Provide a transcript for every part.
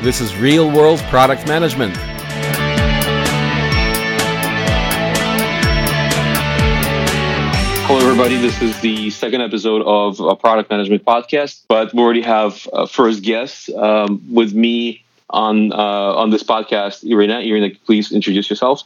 This is Real World Product Management. Hello, everybody. This is the second episode of a product management podcast, but we already have a first guest um, with me on uh, on this podcast, Irina. Irina, please introduce yourself.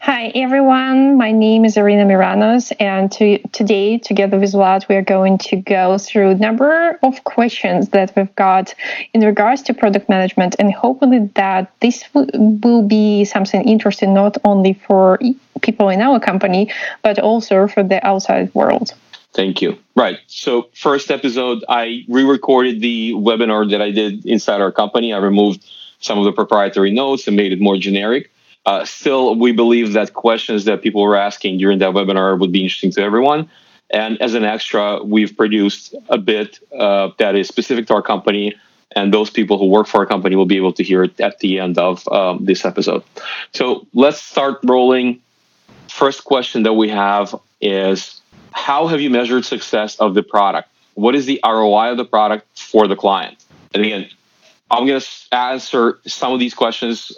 Hi, everyone. My name is Irina Miranos, and to, today, together with Vlad, we are going to go through a number of questions that we've got in regards to product management, and hopefully that this w- will be something interesting not only for people in our company, but also for the outside world. Thank you. Right. So, first episode, I re recorded the webinar that I did inside our company. I removed some of the proprietary notes and made it more generic. Uh, still, we believe that questions that people were asking during that webinar would be interesting to everyone. And as an extra, we've produced a bit uh, that is specific to our company, and those people who work for our company will be able to hear it at the end of um, this episode. So let's start rolling. First question that we have is How have you measured success of the product? What is the ROI of the product for the client? And again, I'm going to answer some of these questions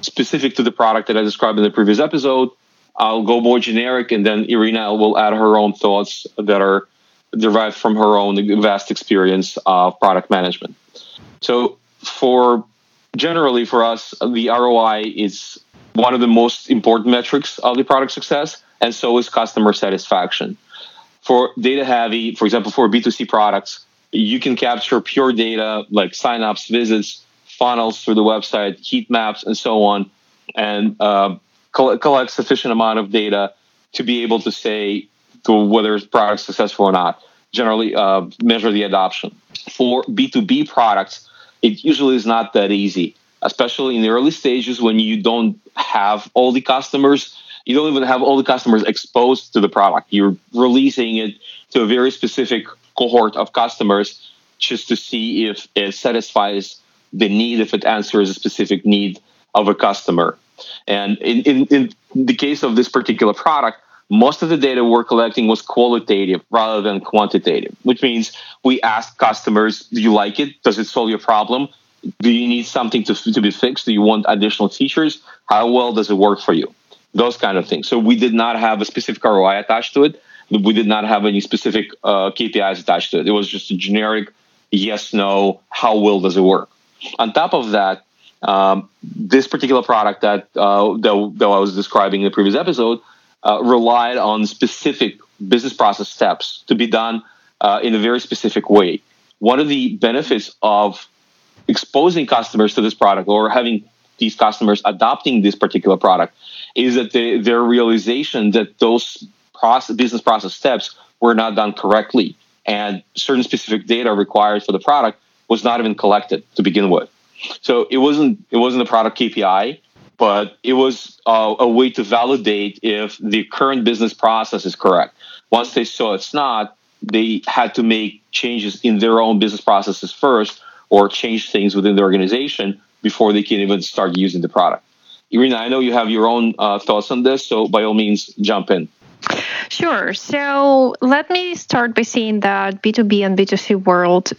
specific to the product that I described in the previous episode. I'll go more generic, and then Irina will add her own thoughts that are derived from her own vast experience of product management. So, for generally for us, the ROI is one of the most important metrics of the product success, and so is customer satisfaction. For data heavy, for example, for B2C products, you can capture pure data like signups, visits, funnels through the website, heat maps, and so on, and uh, collect, collect sufficient amount of data to be able to say to whether it's product successful or not. Generally, uh, measure the adoption. For B2B products, it usually is not that easy, especially in the early stages when you don't have all the customers. You don't even have all the customers exposed to the product. You're releasing it to a very specific cohort of customers just to see if it satisfies the need, if it answers a specific need of a customer. And in, in, in the case of this particular product, most of the data we're collecting was qualitative rather than quantitative, which means we asked customers, do you like it? Does it solve your problem? Do you need something to, to be fixed? Do you want additional features? How well does it work for you? Those kind of things. So we did not have a specific ROI attached to it we did not have any specific uh, KPIs attached to it. It was just a generic yes, no, how well does it work? On top of that, um, this particular product that, uh, that, that I was describing in the previous episode uh, relied on specific business process steps to be done uh, in a very specific way. One of the benefits of exposing customers to this product or having these customers adopting this particular product is that their realization that those process, business process steps were not done correctly, and certain specific data required for the product was not even collected to begin with. So it wasn't it wasn't a product KPI, but it was uh, a way to validate if the current business process is correct. Once they saw it's not, they had to make changes in their own business processes first, or change things within the organization before they can even start using the product. Irina, I know you have your own uh, thoughts on this, so by all means, jump in. Sure. So let me start by saying that B2B and B2C world,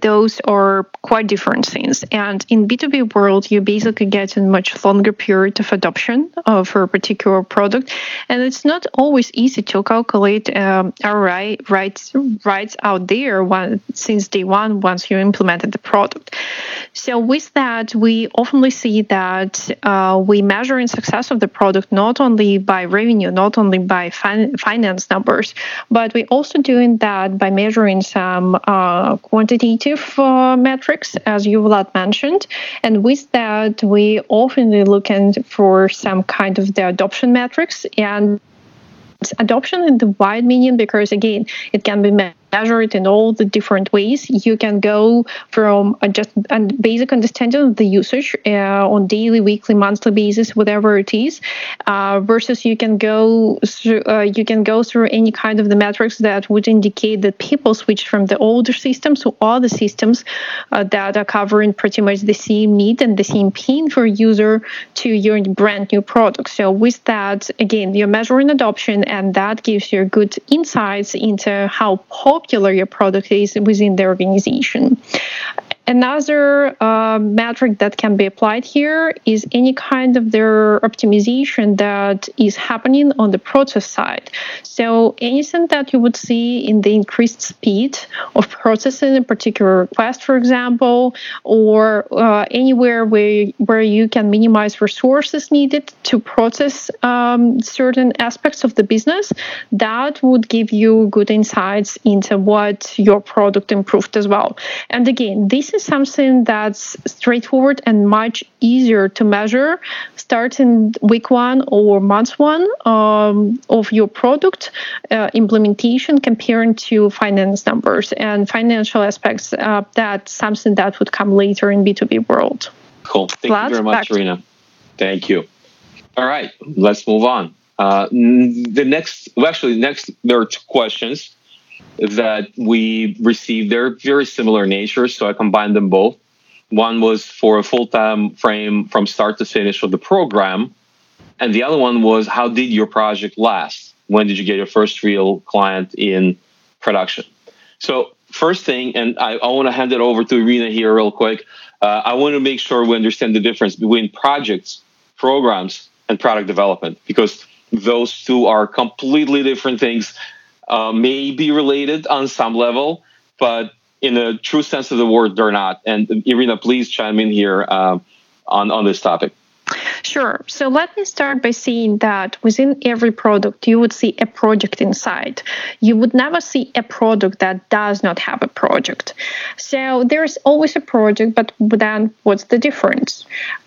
those are quite different things. And in B2B world, you basically get a much longer period of adoption uh, for a particular product. And it's not always easy to calculate um, ROI rights, rights out there one, since day one once you implemented the product. So with that, we often see that uh, we measure in success of the product not only by revenue, not only by fin- finance numbers, but we're also doing that by measuring some uh, quantitative uh, metrics, as you Vlad mentioned. And with that, we often looking for some kind of the adoption metrics and adoption in the wide meaning because again it can be measure it in all the different ways. You can go from just a basic understanding of the usage uh, on daily, weekly, monthly basis, whatever it is, uh, versus you can go through, uh, you can go through any kind of the metrics that would indicate that people switch from the older systems to other systems uh, that are covering pretty much the same need and the same pain for user to your brand new product. So with that, again, you're measuring adoption, and that gives you good insights into how popular popular your product is within the organization. Another uh, metric that can be applied here is any kind of their optimization that is happening on the process side. So anything that you would see in the increased speed of processing a particular request, for example, or uh, anywhere where where you can minimize resources needed to process um, certain aspects of the business, that would give you good insights into what your product improved as well. And again, this is something that's straightforward and much easier to measure starting week one or month one um, of your product uh, implementation comparing to finance numbers and financial aspects. Uh, that's something that would come later in B2B world. Cool. Thank Vlad, you very much, Irina. Thank you. All right, let's move on. Uh, the next, well, actually, next there are two questions that we received. They're very similar nature, so I combined them both. One was for a full time frame from start to finish of the program, and the other one was how did your project last? When did you get your first real client in production? So, first thing, and I, I want to hand it over to Irina here real quick. Uh, I want to make sure we understand the difference between projects, programs, and product development because those two are completely different things. Uh, may be related on some level, but in a true sense of the word, they're not. And Irina, please chime in here uh, on on this topic. Sure. So let me start by saying that within every product, you would see a project inside. You would never see a product that does not have a project. So there's always a project, but then what's the difference?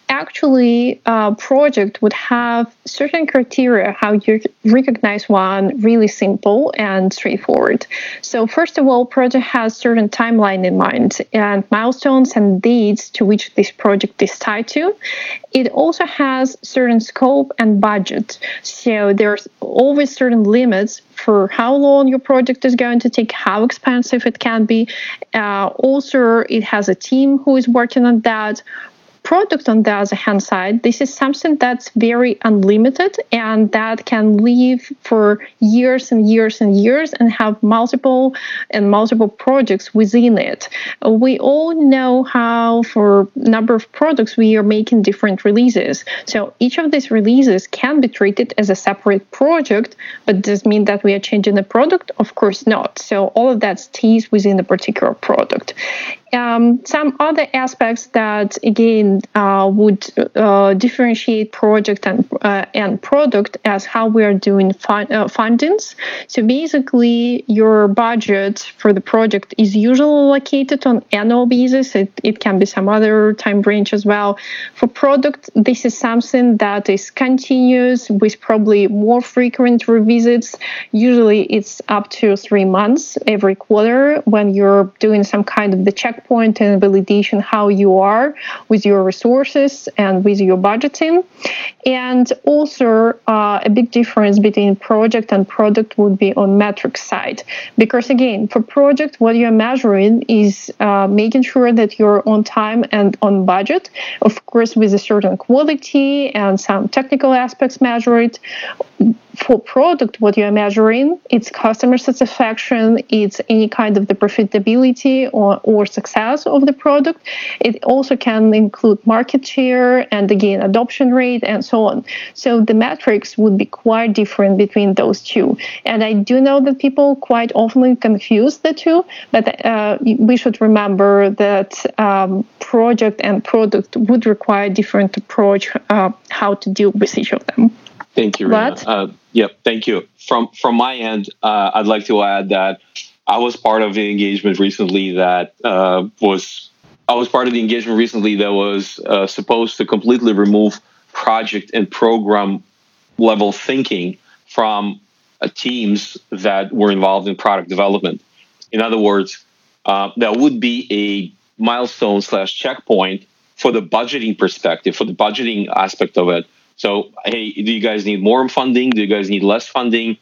Actually a project would have certain criteria how you recognize one really simple and straightforward. So first of all project has certain timeline in mind and milestones and dates to which this project is tied to. It also has certain scope and budget. So there's always certain limits for how long your project is going to take, how expensive it can be. Uh, also, it has a team who is working on that product on the other hand side this is something that's very unlimited and that can live for years and years and years and have multiple and multiple projects within it. We all know how for number of products we are making different releases. So each of these releases can be treated as a separate project but does mean that we are changing the product? Of course not. So all of that stays within the particular product um, some other aspects that again uh, would uh, differentiate project and uh, and product as how we are doing fun, uh, fundings. So basically, your budget for the project is usually allocated on annual basis. It, it can be some other time range as well. For product, this is something that is continuous with probably more frequent revisits. Usually, it's up to three months every quarter when you're doing some kind of the check checkpoint and validation how you are with your resources and with your budgeting. And also, uh, a big difference between project and product would be on metric side. Because again, for project, what you're measuring is uh, making sure that you're on time and on budget, of course, with a certain quality and some technical aspects measured for product what you're measuring it's customer satisfaction it's any kind of the profitability or, or success of the product. It also can include market share and again adoption rate and so on. So the metrics would be quite different between those two. And i do know that people quite often confuse the two but uh, we should remember that um, project and product would require different approach uh, how to deal with each of them. Thank you, Rina. Uh, yep, thank you. From from my end, uh, I'd like to add that I was part of the engagement recently that uh, was I was part of the engagement recently that was uh, supposed to completely remove project and program level thinking from uh, teams that were involved in product development. In other words, uh, that would be a milestone slash checkpoint for the budgeting perspective, for the budgeting aspect of it so, hey, do you guys need more funding? Do you guys need less funding?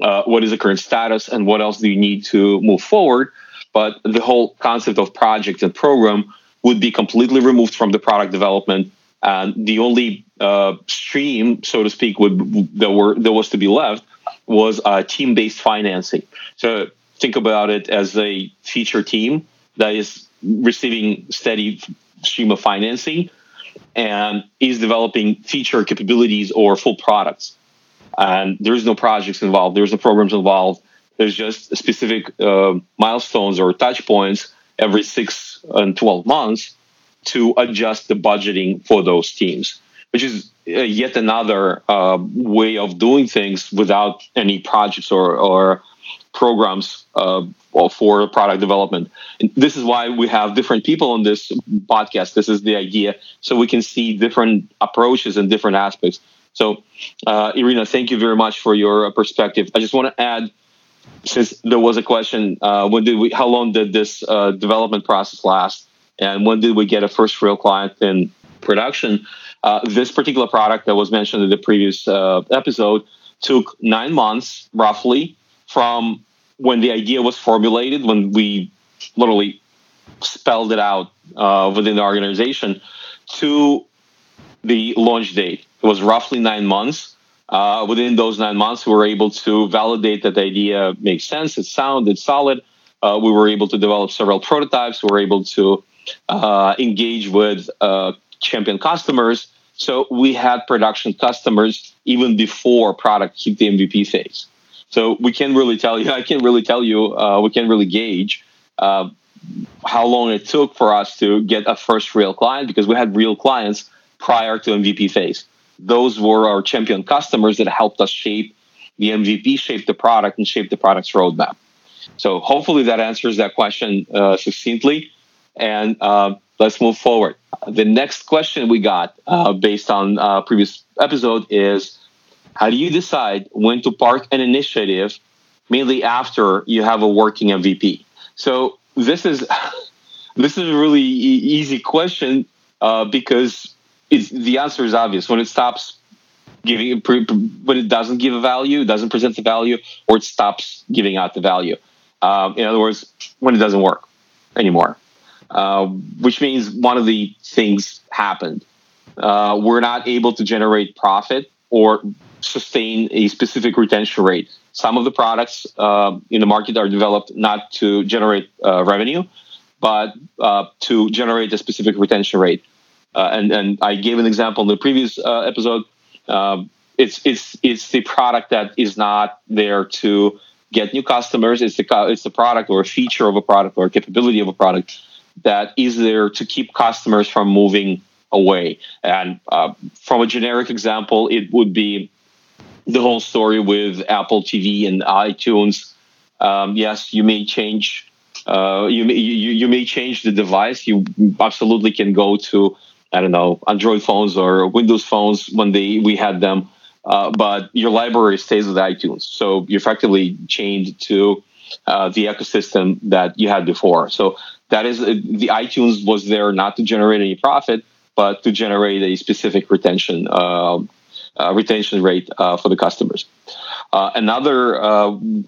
Uh, what is the current status, and what else do you need to move forward? But the whole concept of project and program would be completely removed from the product development, and the only uh, stream, so to speak, would that were that was to be left was uh, team-based financing. So think about it as a feature team that is receiving steady stream of financing and is developing feature capabilities or full products. And there's no projects involved, there's no programs involved. There's just specific uh, milestones or touch points every six and 12 months to adjust the budgeting for those teams, which is uh, yet another uh, way of doing things without any projects or, or programs uh, for product development. And this is why we have different people on this podcast. This is the idea, so we can see different approaches and different aspects. So, uh, Irina, thank you very much for your perspective. I just want to add, since there was a question, uh, when did we? How long did this uh, development process last? And when did we get a first real client in production? Uh, this particular product that was mentioned in the previous uh, episode took nine months, roughly, from when the idea was formulated, when we literally spelled it out uh, within the organization, to the launch date. It was roughly nine months. Uh, within those nine months, we were able to validate that the idea makes sense, it's sound, it's solid. Uh, we were able to develop several prototypes. We were able to uh, engage with uh, champion customers. So we had production customers even before product hit the MVP phase. So we can't really tell you. I can't really tell you. Uh, we can't really gauge uh, how long it took for us to get a first real client because we had real clients prior to MVP phase. Those were our champion customers that helped us shape the MVP, shape the product, and shape the product's roadmap. So hopefully that answers that question uh, succinctly. And uh, let's move forward. The next question we got uh, based on uh, previous episode is how do you decide when to park an initiative mainly after you have a working MVP? So this is this is a really e- easy question uh, because the answer is obvious. When it stops giving, when it doesn't give a value, doesn't present the value, or it stops giving out the value. Um, in other words, when it doesn't work anymore, uh, which means one of the things happened. Uh, we're not able to generate profit or sustain a specific retention rate. Some of the products uh, in the market are developed not to generate uh, revenue, but uh, to generate a specific retention rate. And and I gave an example in the previous episode. Um, it's it's it's the product that is not there to get new customers. It's the it's the product or a feature of a product or a capability of a product that is there to keep customers from moving away. And uh, from a generic example, it would be the whole story with Apple TV and iTunes. Um, yes, you may change. Uh, you may you, you may change the device. You absolutely can go to I don't know Android phones or Windows phones when they we had them, uh, but your library stays with iTunes. So you're effectively chained to uh, the ecosystem that you had before. So that is the iTunes was there not to generate any profit, but to generate a specific retention uh, uh, retention rate uh, for the customers. Uh, another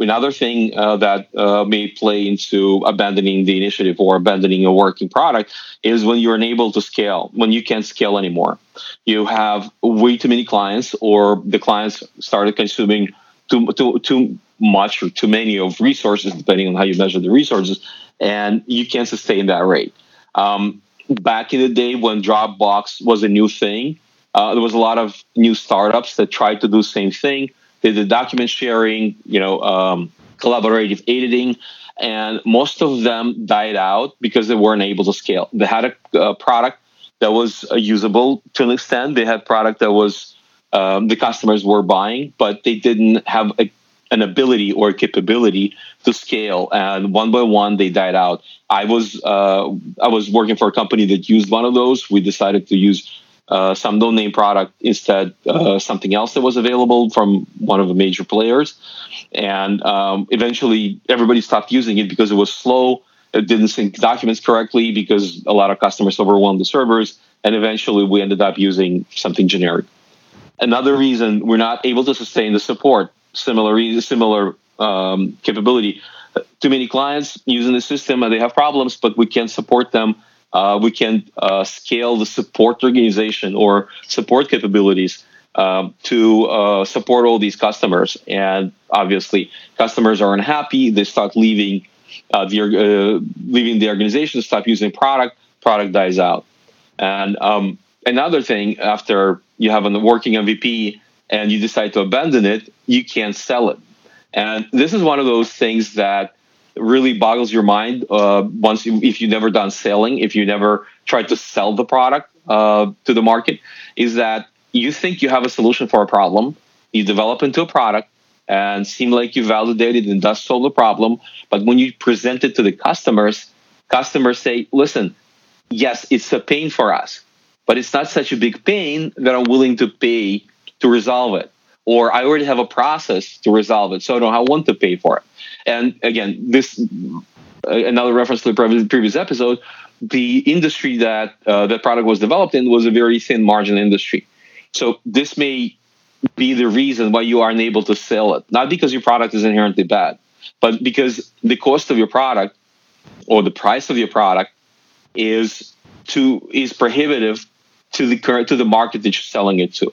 another thing that may play into abandoning the initiative or abandoning a working product is when you're unable to scale, when you can't scale anymore. You have way too many clients, or the clients started consuming too, too, too much or too many of resources, depending on how you measure the resources, and you can't sustain that rate. Um, back in the day when Dropbox was a new thing, uh, there was a lot of new startups that tried to do the same thing. They did document sharing, you know, um, collaborative editing, and most of them died out because they weren't able to scale. They had a, a product that was uh, usable to an extent. They had product that was um, the customers were buying, but they didn't have a, an ability or capability to scale. And one by one, they died out. I was uh, I was working for a company that used one of those. We decided to use uh, some no-name product instead uh, something else that was available from one of the major players and um, eventually everybody stopped using it because it was slow it didn't sync documents correctly because a lot of customers overwhelmed the servers and eventually we ended up using something generic another reason we're not able to sustain the support similar similar um, capability too many clients using the system and they have problems but we can't support them uh, we can uh, scale the support organization or support capabilities um, to uh, support all these customers. And obviously, customers are unhappy. They start leaving uh, the, uh, leaving the organization, stop using product, product dies out. And um, another thing, after you have a working MVP and you decide to abandon it, you can't sell it. And this is one of those things that really boggles your mind uh, once you, if you've never done selling, if you never tried to sell the product uh, to the market, is that you think you have a solution for a problem, you develop into a product, and seem like you validated and does solve the problem. But when you present it to the customers, customers say, listen, yes, it's a pain for us, but it's not such a big pain that I'm willing to pay to resolve it. Or I already have a process to resolve it, so I don't want to pay for it. And again, this uh, another reference to the previous episode. The industry that uh, that product was developed in was a very thin margin industry. So this may be the reason why you aren't able to sell it. Not because your product is inherently bad, but because the cost of your product or the price of your product is to is prohibitive to the current to the market that you're selling it to.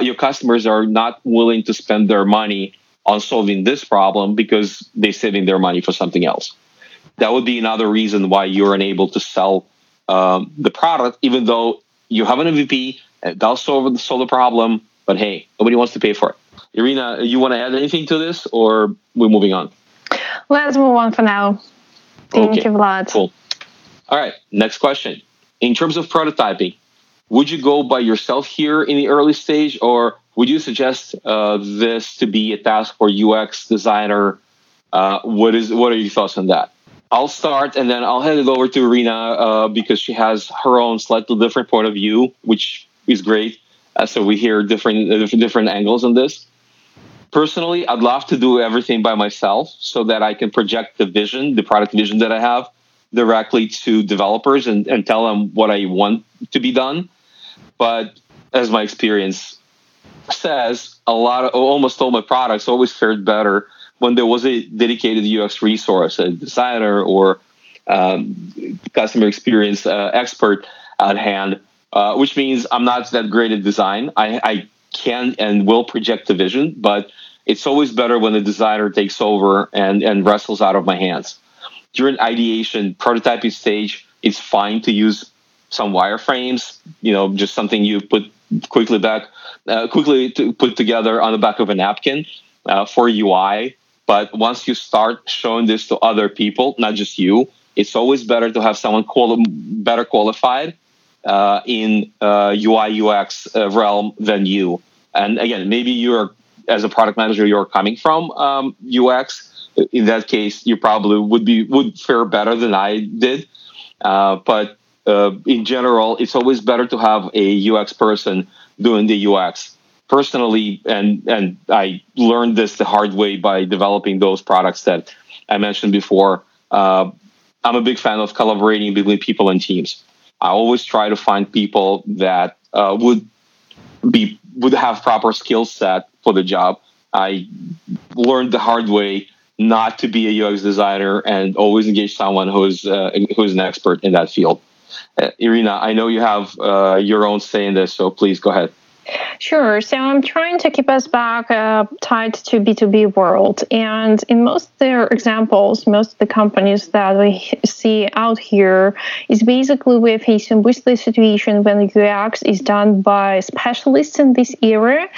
Your customers are not willing to spend their money on solving this problem because they're saving their money for something else. That would be another reason why you're unable to sell um, the product, even though you have an MVP, that'll solve the, solve the problem, but hey, nobody wants to pay for it. Irina, you want to add anything to this, or we're moving on? Let's move on for now. Thank okay. you, Vlad. Cool. All right, next question. In terms of prototyping, would you go by yourself here in the early stage, or would you suggest uh, this to be a task for UX designer? Uh, what is what are your thoughts on that? I'll start, and then I'll hand it over to Rena uh, because she has her own slightly different point of view, which is great. Uh, so we hear different uh, different angles on this. Personally, I'd love to do everything by myself so that I can project the vision, the product vision that I have, directly to developers and, and tell them what I want to be done. But as my experience says, a lot of almost all my products always fared better when there was a dedicated UX resource, a designer or um, customer experience uh, expert at hand uh, which means I'm not that great at design. I, I can and will project the vision, but it's always better when the designer takes over and, and wrestles out of my hands. During ideation, prototyping stage, it's fine to use some wireframes, you know, just something you put quickly back, uh, quickly to put together on the back of a napkin uh, for UI. But once you start showing this to other people, not just you, it's always better to have someone quali- better qualified uh, in uh, UI UX uh, realm than you. And again, maybe you're as a product manager, you're coming from um, UX. In that case, you probably would be would fare better than I did. Uh, but uh, in general, it's always better to have a UX person doing the UX. Personally, and and I learned this the hard way by developing those products that I mentioned before. Uh, I'm a big fan of collaborating between people and teams. I always try to find people that uh, would be would have proper skill set for the job. I learned the hard way not to be a UX designer and always engage someone who's uh, who's an expert in that field. Uh, Irina, I know you have uh, your own say in this, so please go ahead. Sure. So I'm trying to keep us back uh, tied to B2B world. And in most of their examples, most of the companies that we see out here is basically we're facing with the situation when UX is done by specialists in this area.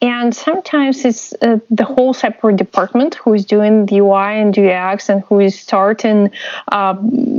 And sometimes it's uh, the whole separate department who is doing the UI and UX and who is starting uh,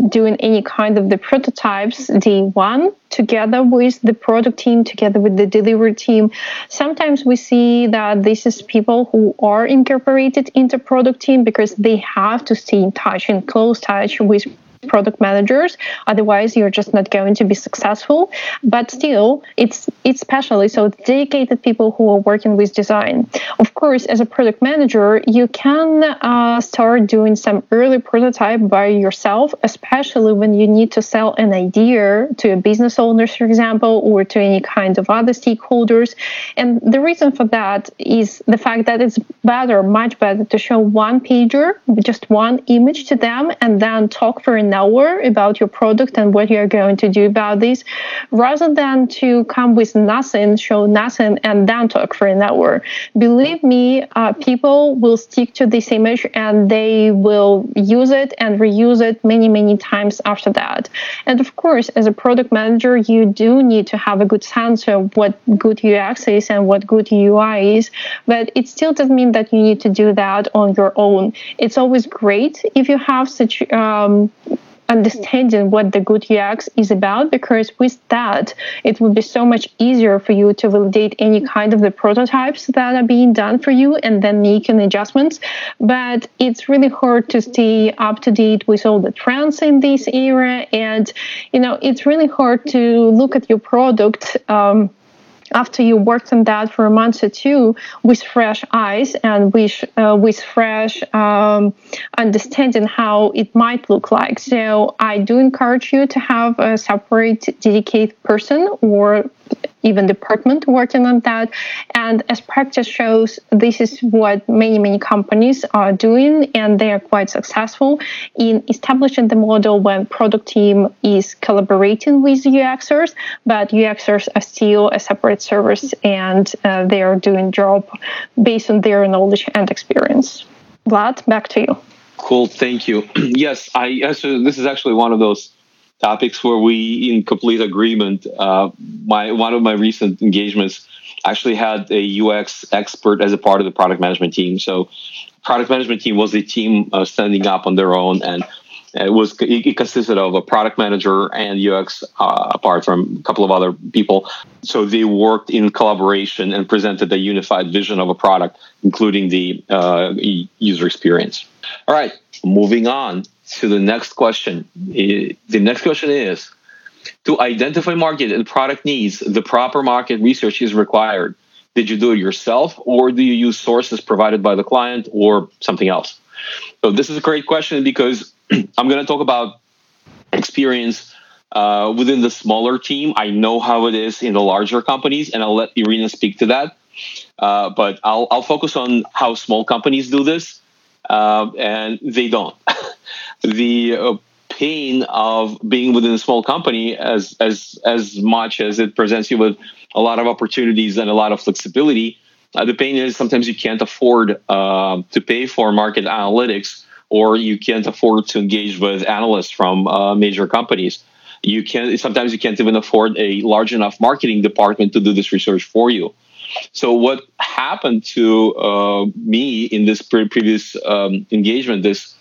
doing any kind of the prototypes day one together with the product team, together with the delivery team. Sometimes we see that this is people who are incorporated into product team because they have to stay in touch, in close touch with product managers. Otherwise you're just not going to be successful. But still it's it's specially so dedicated people who are working with design. Of course as a product manager you can uh, start doing some early prototype by yourself especially when you need to sell an idea to a business owners for example or to any kind of other stakeholders. And the reason for that is the fact that it's better much better to show one pager just one image to them and then talk for an hour about your product and what you're going to do about this, rather than to come with nothing, show nothing, and then talk for an hour. Believe me, uh, people will stick to this image and they will use it and reuse it many, many times after that. And of course, as a product manager, you do need to have a good sense of what good UX is and what good UI is, but it still doesn't mean that you need to do that on your own. It's always great if you have such um, understanding what the good UX is about because with that it will be so much easier for you to validate any kind of the prototypes that are being done for you and then making adjustments but it's really hard to stay up to date with all the trends in this era. And you know it's really hard to look at your product um, after you worked on that for a month or two with fresh eyes and with uh, with fresh um, understanding how it might look like. So I do encourage you to have a separate dedicated person or even department working on that. And as practice shows, this is what many, many companies are doing, and they are quite successful in establishing the model when product team is collaborating with UXers, but UXers are still a separate service and uh, they are doing job based on their knowledge and experience. Vlad, back to you. Cool, thank you. yes, I so this is actually one of those topics where we in complete agreement. Uh, my one of my recent engagements actually had a UX expert as a part of the product management team. So, product management team was a team uh, standing up on their own, and it was it consisted of a product manager and UX, uh, apart from a couple of other people. So they worked in collaboration and presented a unified vision of a product, including the uh, user experience. All right, moving on to the next question. The next question is to identify market and product needs, the proper market research is required. Did you do it yourself or do you use sources provided by the client or something else? So, this is a great question because I'm going to talk about experience uh, within the smaller team. I know how it is in the larger companies, and I'll let Irina speak to that. Uh, but I'll, I'll focus on how small companies do this, uh, and they don't. the uh, pain of being within a small company as as as much as it presents you with a lot of opportunities and a lot of flexibility. Uh, the pain is sometimes you can't afford uh, to pay for market analytics or you can't afford to engage with analysts from uh, major companies. You can sometimes you can't even afford a large enough marketing department to do this research for you. So what happened to uh, me in this pre- previous um, engagement this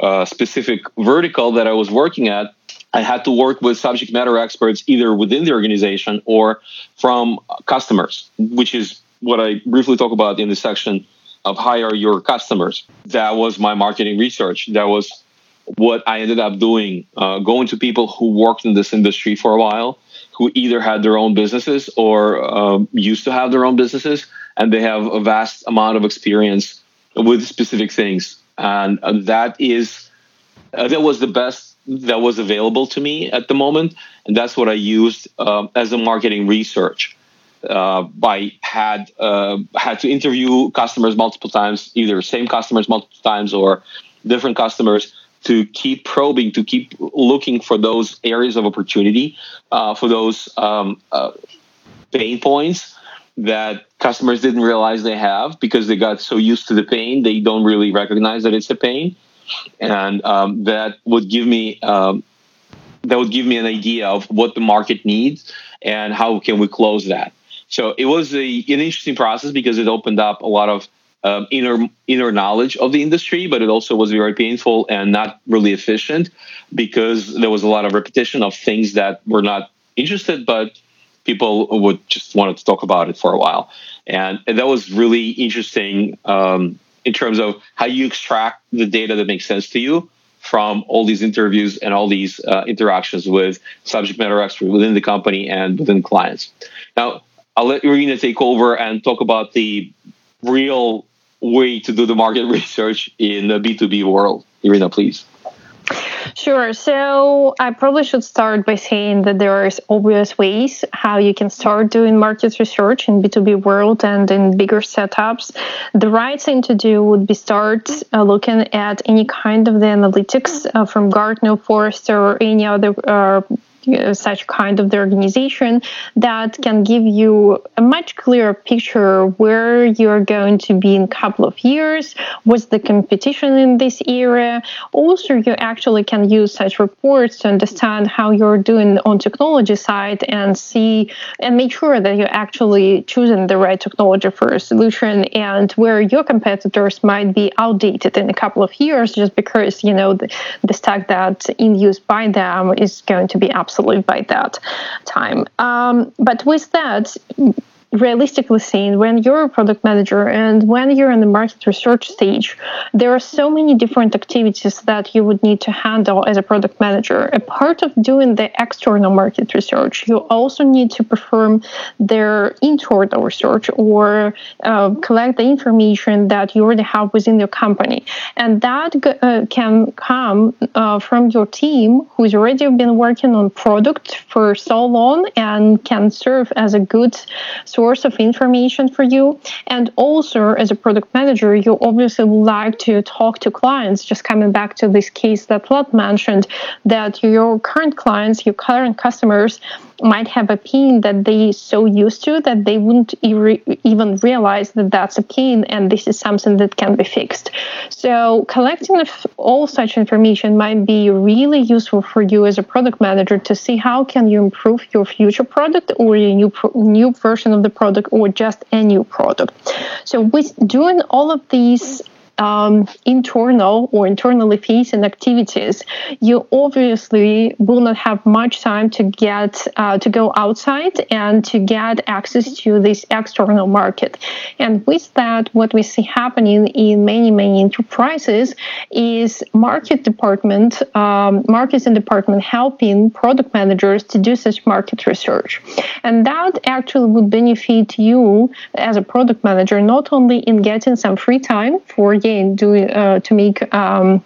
uh, specific vertical that I was working at, I had to work with subject matter experts either within the organization or from customers, which is what I briefly talk about in the section of hire your customers. That was my marketing research. That was what I ended up doing, uh, going to people who worked in this industry for a while, who either had their own businesses or um, used to have their own businesses, and they have a vast amount of experience with specific things and uh, that is uh, that was the best that was available to me at the moment, and that's what I used uh, as a marketing research. Uh, had uh, had to interview customers multiple times, either same customers multiple times or different customers, to keep probing, to keep looking for those areas of opportunity, uh, for those um, pain points that customers didn't realize they have because they got so used to the pain they don't really recognize that it's a pain. And um, that would give me um, that would give me an idea of what the market needs and how can we close that. So it was a, an interesting process because it opened up a lot of um, inner inner knowledge of the industry, but it also was very painful and not really efficient because there was a lot of repetition of things that were not interested, but people would just wanted to talk about it for a while. And, and that was really interesting um, in terms of how you extract the data that makes sense to you from all these interviews and all these uh, interactions with subject matter experts within the company and within clients. Now, I'll let Irina take over and talk about the real way to do the market research in the B2B world. Irina, please. Sure. So I probably should start by saying that there are obvious ways how you can start doing market research in B2B world and in bigger setups. The right thing to do would be start uh, looking at any kind of the analytics uh, from Gartner, Forrester, or any other uh, uh, such kind of the organization that can give you a much clearer picture where you're going to be in a couple of years what's the competition in this area also you actually can use such reports to understand how you're doing on technology side and see and make sure that you're actually choosing the right technology for a solution and where your competitors might be outdated in a couple of years just because you know the, the stack that in use by them is going to be absolutely absolutely by that time. Um, but with that, realistically saying, when you're a product manager and when you're in the market research stage, there are so many different activities that you would need to handle as a product manager. A part of doing the external market research, you also need to perform their internal research or uh, collect the information that you already have within your company. And that uh, can come uh, from your team who's already been working on product for so long and can serve as a good source of information for you. And also, as a product manager, you obviously would like to talk to clients. Just coming back to this case that Vlad mentioned, that your current clients, your current customers, might have a pain that they so used to that they wouldn't even realize that that's a pain and this is something that can be fixed. So collecting all such information might be really useful for you as a product manager to see how can you improve your future product or a new new version of the product or just a new product. So with doing all of these um, internal or internally facing activities, you obviously will not have much time to get uh, to go outside and to get access to this external market. And with that, what we see happening in many many enterprises is market department, um, marketing department helping product managers to do such market research, and that actually would benefit you as a product manager not only in getting some free time for again doing uh, to make um,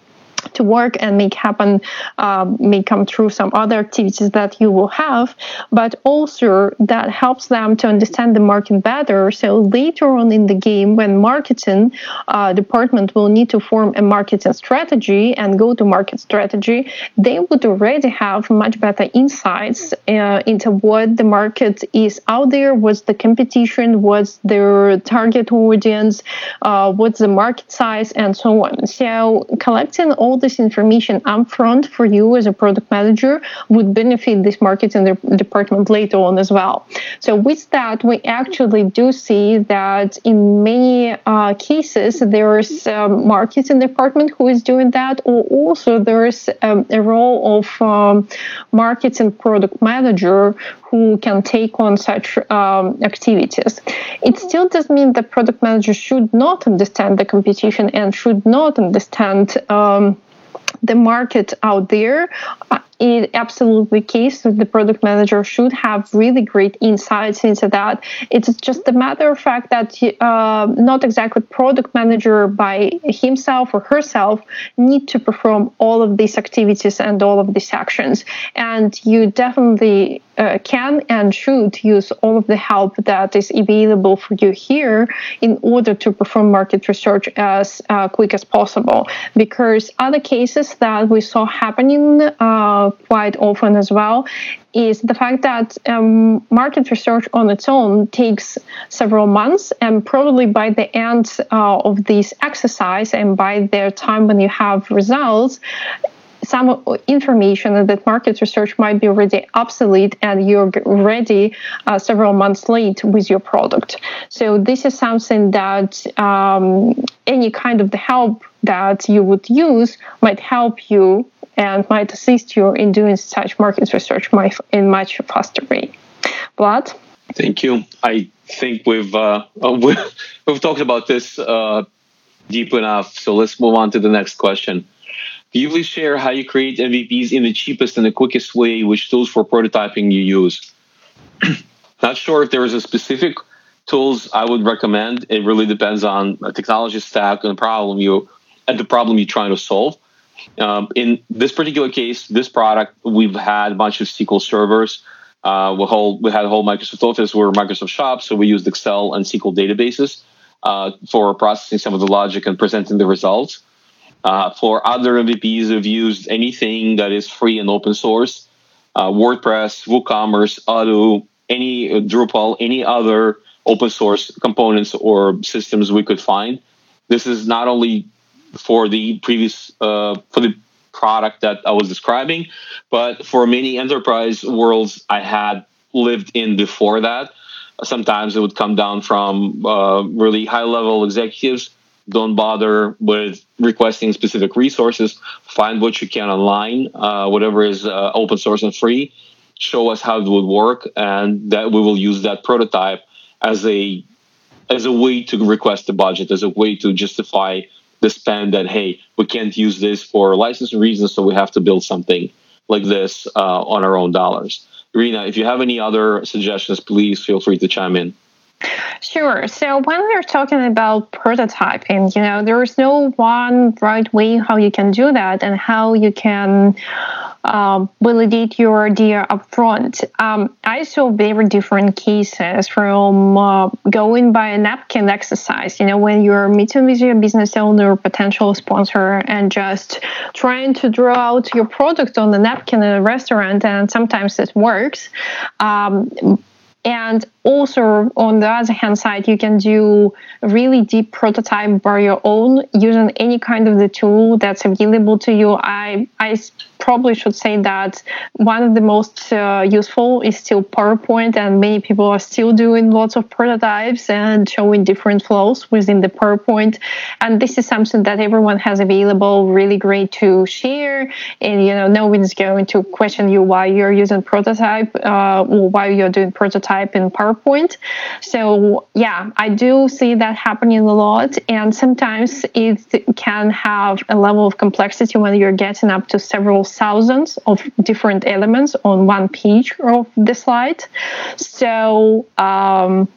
to work and make happen, um, may come through some other activities that you will have, but also that helps them to understand the market better. So later on in the game, when marketing uh, department will need to form a marketing strategy and go to market strategy, they would already have much better insights uh, into what the market is out there, what's the competition, what's their target audience, uh, what's the market size, and so on. So collecting all this information upfront for you as a product manager would benefit this marketing department later on as well. So with that, we actually do see that in many uh, cases there is a marketing department who is doing that, or also there is um, a role of um, marketing product manager who can take on such um, activities. It still does mean that product managers should not understand the competition and should not understand um, the market out there uh, it absolutely case that the product manager should have really great insights into that. It's just a matter of fact that uh, not exactly product manager by himself or herself need to perform all of these activities and all of these actions. And you definitely uh, can and should use all of the help that is available for you here in order to perform market research as uh, quick as possible. Because other cases that we saw happening uh, quite often as well is the fact that um, market research on its own takes several months, and probably by the end uh, of this exercise and by the time when you have results, some information that market research might be already obsolete and you're ready uh, several months late with your product. So this is something that um, any kind of the help that you would use might help you and might assist you in doing such market research in much faster way. Vlad? Thank you. I think we've uh, we've, we've talked about this uh, deep enough. So let's move on to the next question. Can you please share how you create MVPs in the cheapest and the quickest way? Which tools for prototyping you use? Not sure if there is a specific tools I would recommend. It really depends on a technology stack and the problem you and the problem you're trying to solve. Um, in this particular case, this product, we've had a bunch of SQL servers. Uh, we, we had a whole Microsoft Office, we're Microsoft Shop, so we used Excel and SQL databases uh, for processing some of the logic and presenting the results. Uh, for other MVPs, we've used anything that is free and open source, uh, WordPress, WooCommerce, Odoo, any uh, Drupal, any other open source components or systems we could find. This is not only for the previous uh, for the product that I was describing, but for many enterprise worlds I had lived in before that. Sometimes it would come down from uh, really high level executives. Don't bother with requesting specific resources. Find what you can online, uh, whatever is uh, open source and free. Show us how it would work, and that we will use that prototype as a as a way to request the budget, as a way to justify the spend that hey we can't use this for licensing reasons so we have to build something like this uh, on our own dollars. Irina if you have any other suggestions please feel free to chime in Sure. So when we're talking about prototyping, you know, there is no one right way how you can do that and how you can uh, validate your idea upfront. Um, I saw very different cases from uh, going by a napkin exercise, you know, when you're meeting with your business owner, potential sponsor, and just trying to draw out your product on the napkin in a restaurant, and sometimes it works. Um, and also on the other hand side you can do really deep prototype by your own using any kind of the tool that's available to you i i probably should say that one of the most uh, useful is still PowerPoint, and many people are still doing lots of prototypes and showing different flows within the PowerPoint. And this is something that everyone has available, really great to share. And you know, no one's going to question you why you're using prototype uh, or why you're doing prototype in PowerPoint. So yeah, I do see that happening a lot, and sometimes it can have a level of complexity when you're getting up to several thousands of different elements on one page of the slide. So, um,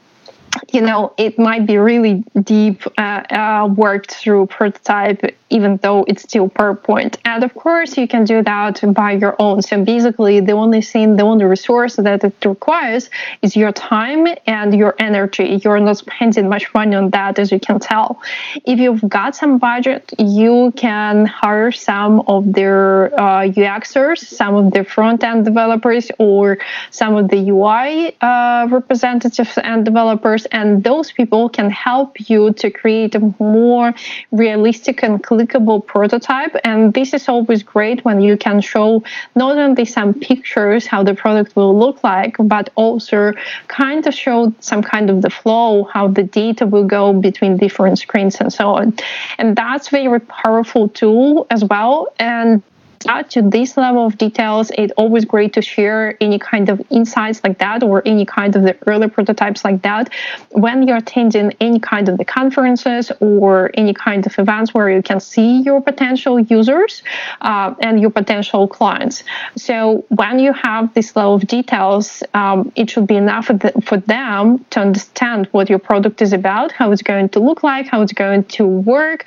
you know, it might be really deep uh, uh, worked through prototype even though it's still PowerPoint. And of course, you can do that by your own. So basically, the only thing, the only resource that it requires is your time and your energy. You're not spending much money on that, as you can tell. If you've got some budget, you can hire some of their uh, UXers, some of the front end developers, or some of the UI uh, representatives and developers. And those people can help you to create a more realistic and clickable prototype. And this is always great when you can show not only some pictures how the product will look like, but also kind of show some kind of the flow, how the data will go between different screens and so on. And that's very powerful tool as well. And to this level of details, it's always great to share any kind of insights like that or any kind of the early prototypes like that when you're attending any kind of the conferences or any kind of events where you can see your potential users uh, and your potential clients. So when you have this level of details, um, it should be enough for, for them to understand what your product is about, how it's going to look like, how it's going to work,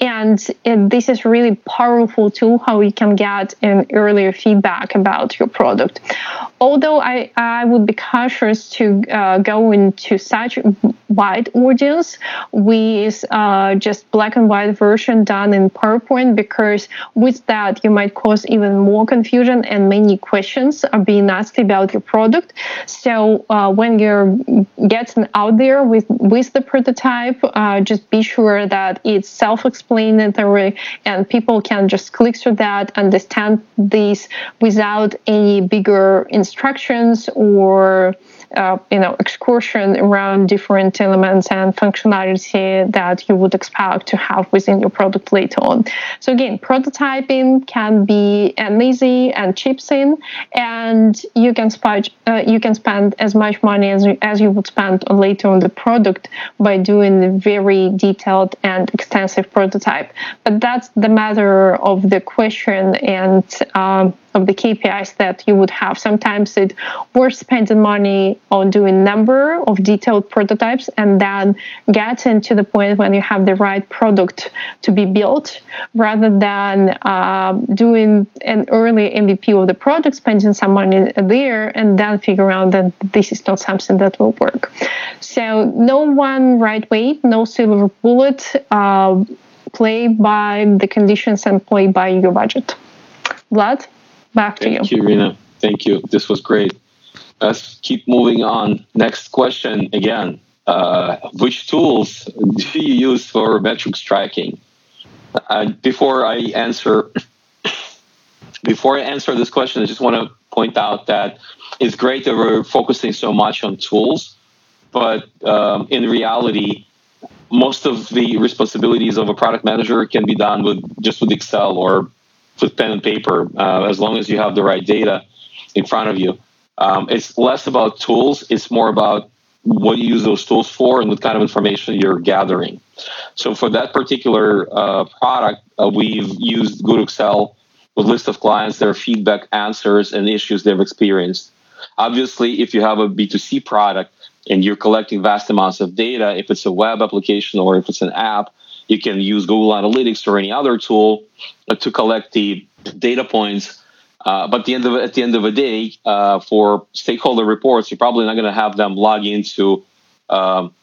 and, and this is really powerful tool how you can get an earlier feedback about your product. Although I, I would be cautious to uh, go into such wide audience with uh, just black and white version done in PowerPoint because with that you might cause even more confusion and many questions are being asked about your product. So uh, when you're getting out there with with the prototype, uh, just be sure that it's self-explanatory and people can just click through that and understand this without any bigger instructions or uh, you know excursion around different elements and functionality that you would expect to have within your product later on. So again, prototyping can be an easy and cheap thing, and you can spend uh, you can spend as much money as you, as you would spend later on the product by doing a very detailed and extensive prototype. But that's the matter of the question and um, of the KPIs that you would have. Sometimes it worth spending money on doing number of detailed prototypes and then getting to the point when you have the right product to be built, rather than uh, doing an early MVP of the product, spending some money there, and then figure out that this is not something that will work. So no one right way, no silver bullet. Uh, play by the conditions and play by your budget. Vlad, back to Thank you. Thank you, Rena. Thank you. This was great. Let's keep moving on. Next question again. Uh, which tools do you use for metrics tracking? Uh, before I answer, before I answer this question, I just want to point out that it's great that we're focusing so much on tools, but um, in reality, most of the responsibilities of a product manager can be done with just with Excel or with pen and paper, uh, as long as you have the right data in front of you. Um, it's less about tools; it's more about what you use those tools for and what kind of information you're gathering. So for that particular uh, product, uh, we've used Good Excel with list of clients, their feedback, answers, and issues they've experienced. Obviously, if you have a B2C product, and you're collecting vast amounts of data, if it's a web application or if it's an app, you can use Google Analytics or any other tool uh, to collect the data points. Uh, but the end of at the end of the day, uh, for stakeholder reports, you're probably not going to have them log into um,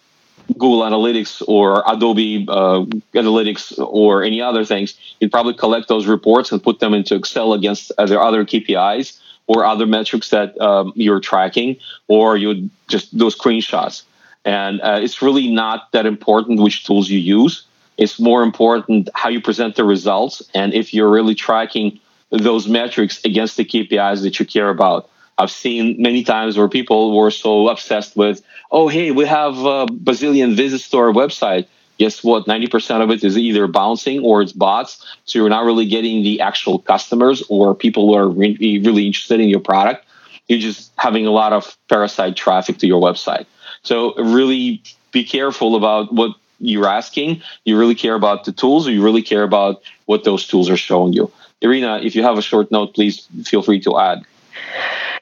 Google Analytics or Adobe uh, Analytics or any other things. You'd probably collect those reports and put them into Excel against other other KPIs or other metrics that um, you're tracking, or you just those screenshots. And uh, it's really not that important which tools you use. It's more important how you present the results and if you're really tracking those metrics against the KPIs that you care about. I've seen many times where people were so obsessed with, oh, hey, we have a bazillion visits to our website guess what? 90% of it is either bouncing or it's bots. So you're not really getting the actual customers or people who are really, really interested in your product. You're just having a lot of parasite traffic to your website. So really be careful about what you're asking. You really care about the tools or you really care about what those tools are showing you. Irina, if you have a short note, please feel free to add.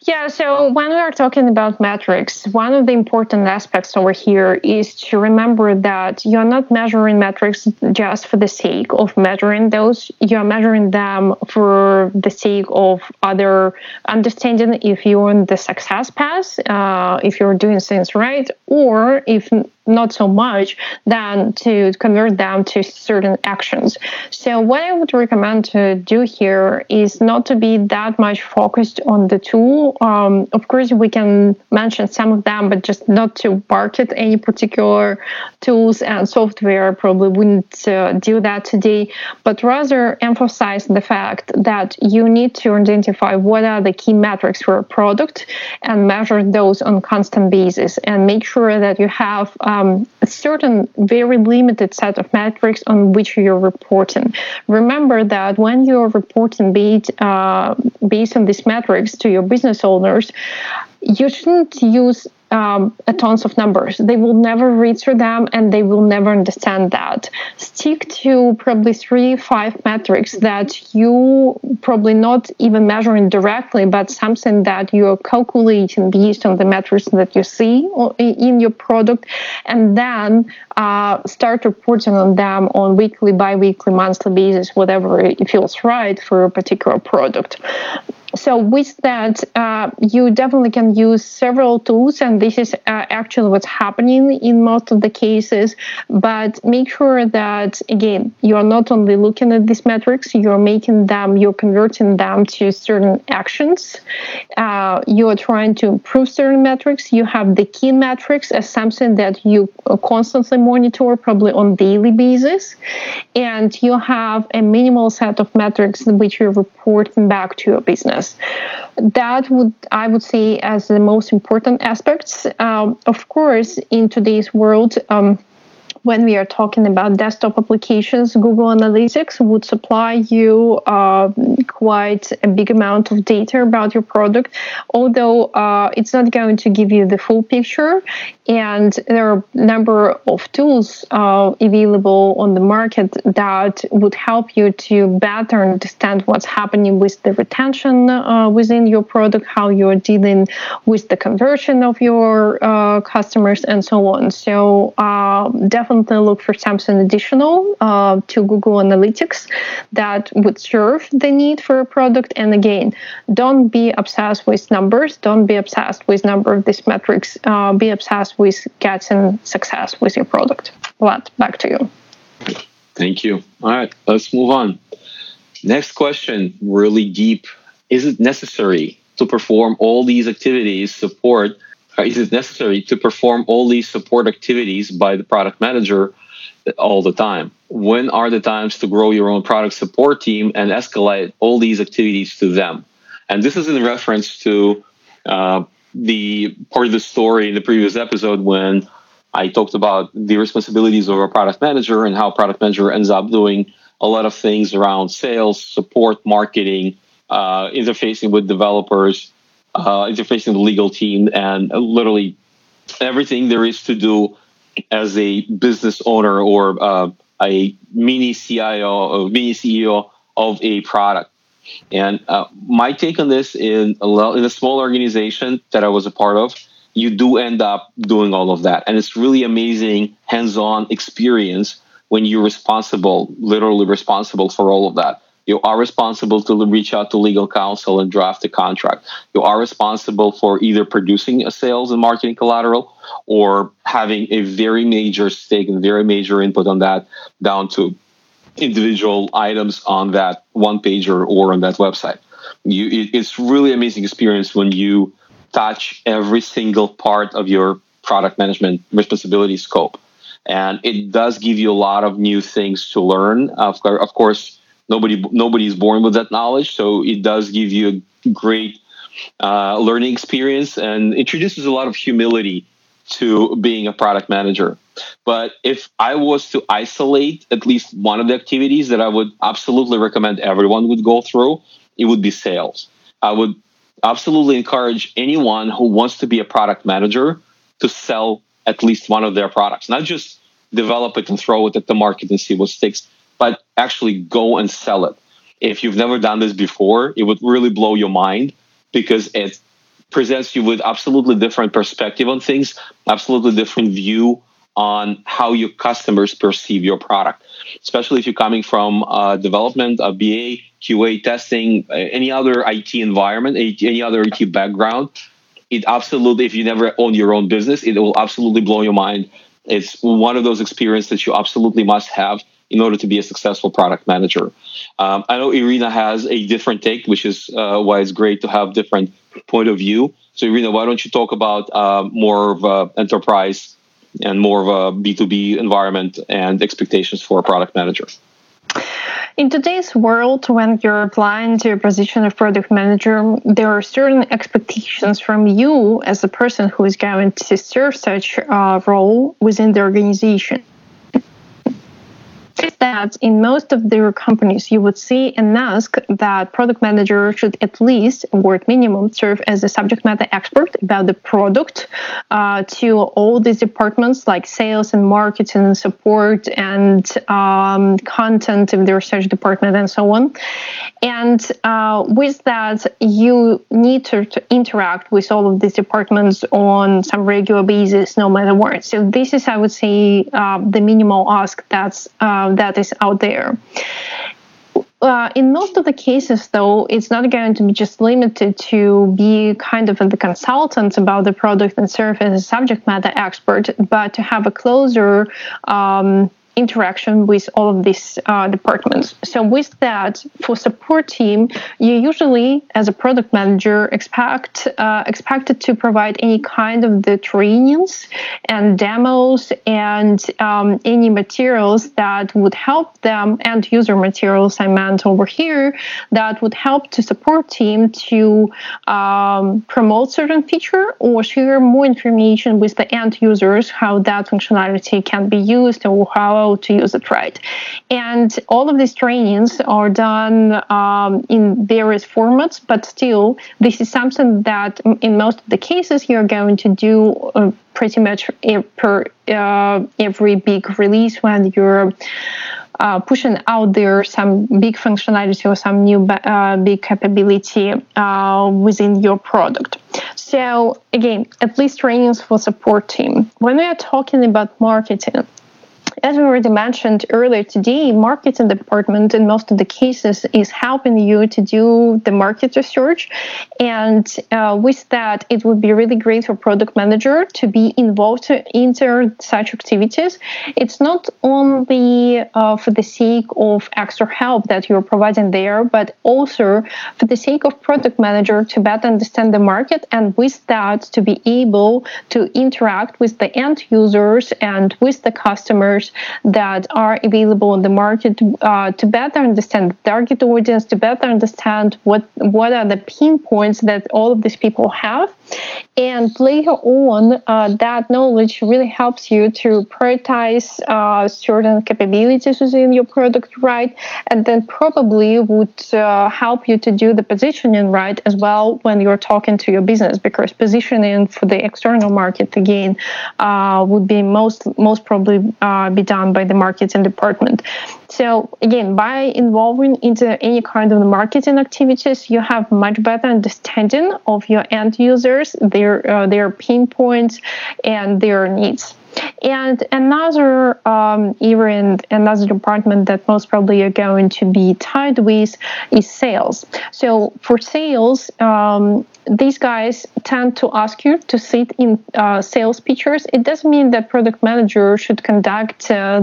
Yeah, so when we are talking about metrics, one of the important aspects over here is to remember that you're not measuring metrics just for the sake of measuring those. You're measuring them for the sake of other understanding if you're on the success path, uh, if you're doing things right, or if not so much, than to convert them to certain actions. So, what I would recommend to do here is not to be that much focused on the tool. Um, of course, we can mention some of them, but just not to market any particular tools and software. Probably wouldn't uh, do that today, but rather emphasize the fact that you need to identify what are the key metrics for a product and measure those on constant basis and make sure that you have um, um, a certain very limited set of metrics on which you're reporting. Remember that when you're reporting based, uh, based on these metrics to your business owners, you shouldn't use um, a tons of numbers. They will never read through them and they will never understand that. Stick to probably three, five metrics that you probably not even measuring directly, but something that you're calculating based on the metrics that you see in your product, and then uh, start reporting on them on weekly, bi-weekly, monthly basis, whatever it feels right for a particular product so with that, uh, you definitely can use several tools, and this is uh, actually what's happening in most of the cases. But make sure that again, you are not only looking at these metrics, you're making them, you're converting them to certain actions. Uh, you are trying to improve certain metrics. You have the key metrics as something that you constantly monitor, probably on daily basis, and you have a minimal set of metrics which you're reporting back to your business. That would I would say as the most important aspects. Um, of course, in today's world. Um, when we are talking about desktop applications, Google Analytics would supply you uh, quite a big amount of data about your product, although uh, it's not going to give you the full picture. And there are a number of tools uh, available on the market that would help you to better understand what's happening with the retention uh, within your product, how you're dealing with the conversion of your uh, customers, and so on. So uh, definitely look for something additional uh, to Google Analytics that would serve the need for a product. And again, don't be obsessed with numbers. Don't be obsessed with number of these metrics. Uh, be obsessed with getting success with your product. Vlad, back to you. Thank you. All right, let's move on. Next question, really deep. Is it necessary to perform all these activities support is it necessary to perform all these support activities by the product manager all the time? When are the times to grow your own product support team and escalate all these activities to them? And this is in reference to uh, the part of the story in the previous episode when I talked about the responsibilities of a product manager and how product manager ends up doing a lot of things around sales, support, marketing, uh, interfacing with developers, uh, interfacing the legal team, and literally everything there is to do as a business owner or uh, a mini CIO or mini CEO of a product. And uh, my take on this in a, in a small organization that I was a part of, you do end up doing all of that, and it's really amazing hands-on experience when you're responsible, literally responsible for all of that. You are responsible to reach out to legal counsel and draft a contract. You are responsible for either producing a sales and marketing collateral or having a very major stake and very major input on that down to individual items on that one pager or on that website. You, it, it's really amazing experience when you touch every single part of your product management responsibility scope. And it does give you a lot of new things to learn. Of, of course, nobody nobody is born with that knowledge. So it does give you a great uh, learning experience and introduces a lot of humility to being a product manager. But if i was to isolate at least one of the activities that i would absolutely recommend everyone would go through it would be sales. I would absolutely encourage anyone who wants to be a product manager to sell at least one of their products not just develop it and throw it at the market and see what sticks but actually go and sell it. If you've never done this before, it would really blow your mind because it presents you with absolutely different perspective on things, absolutely different view on how your customers perceive your product, especially if you're coming from uh, development, a BA, QA testing, any other IT environment, any other IT background. It absolutely, if you never own your own business, it will absolutely blow your mind. It's one of those experiences that you absolutely must have in order to be a successful product manager. Um, I know Irina has a different take, which is uh, why it's great to have different point of view. So Irina, why don't you talk about uh, more of a enterprise and more of a B2B environment and expectations for a product manager? In today's world, when you're applying to a position of product manager, there are certain expectations from you as a person who is going to serve such a role within the organization that in most of their companies, you would see and ask that product manager should at least, or at minimum, serve as a subject matter expert about the product uh, to all these departments like sales and marketing and support and um, content in the research department and so on. And uh, with that, you need to, to interact with all of these departments on some regular basis, no matter what. So this is, I would say, uh, the minimal ask that's uh, that is out there. Uh, in most of the cases, though, it's not going to be just limited to be kind of the consultant about the product and serve as a subject matter expert, but to have a closer um, interaction with all of these uh, departments. So with that, for support team, you usually, as a product manager, expect uh, expected to provide any kind of the trainings and demos and um, any materials that would help them and user materials I meant over here that would help to support team to um, promote certain feature or share more information with the end users how that functionality can be used or how to use it right. And all of these trainings are done um, in various formats, but still, this is something that in most of the cases you're going to do uh, pretty much per uh, every big release when you're uh, pushing out there some big functionality or some new uh, big capability uh, within your product. So again, at least trainings for support team. When we are talking about marketing, as we already mentioned earlier today, marketing department in most of the cases is helping you to do the market research. And uh, with that, it would be really great for product manager to be involved in such activities. It's not only uh, for the sake of extra help that you're providing there, but also for the sake of product manager to better understand the market and with that to be able to interact with the end users and with the customers that are available on the market uh, to better understand the target audience, to better understand what what are the pain points that all of these people have, and later on, uh, that knowledge really helps you to prioritize uh, certain capabilities within your product right, and then probably would uh, help you to do the positioning right as well when you're talking to your business, because positioning for the external market again uh, would be most most probably uh, be done by the marketing department. So again, by involving into any kind of marketing activities, you have much better understanding of your end users, their uh, their pain points, and their needs. And another um, another department that most probably you're going to be tied with is sales. So for sales, um, these guys tend to ask you to sit in uh, sales pitches. It doesn't mean that product manager should conduct uh,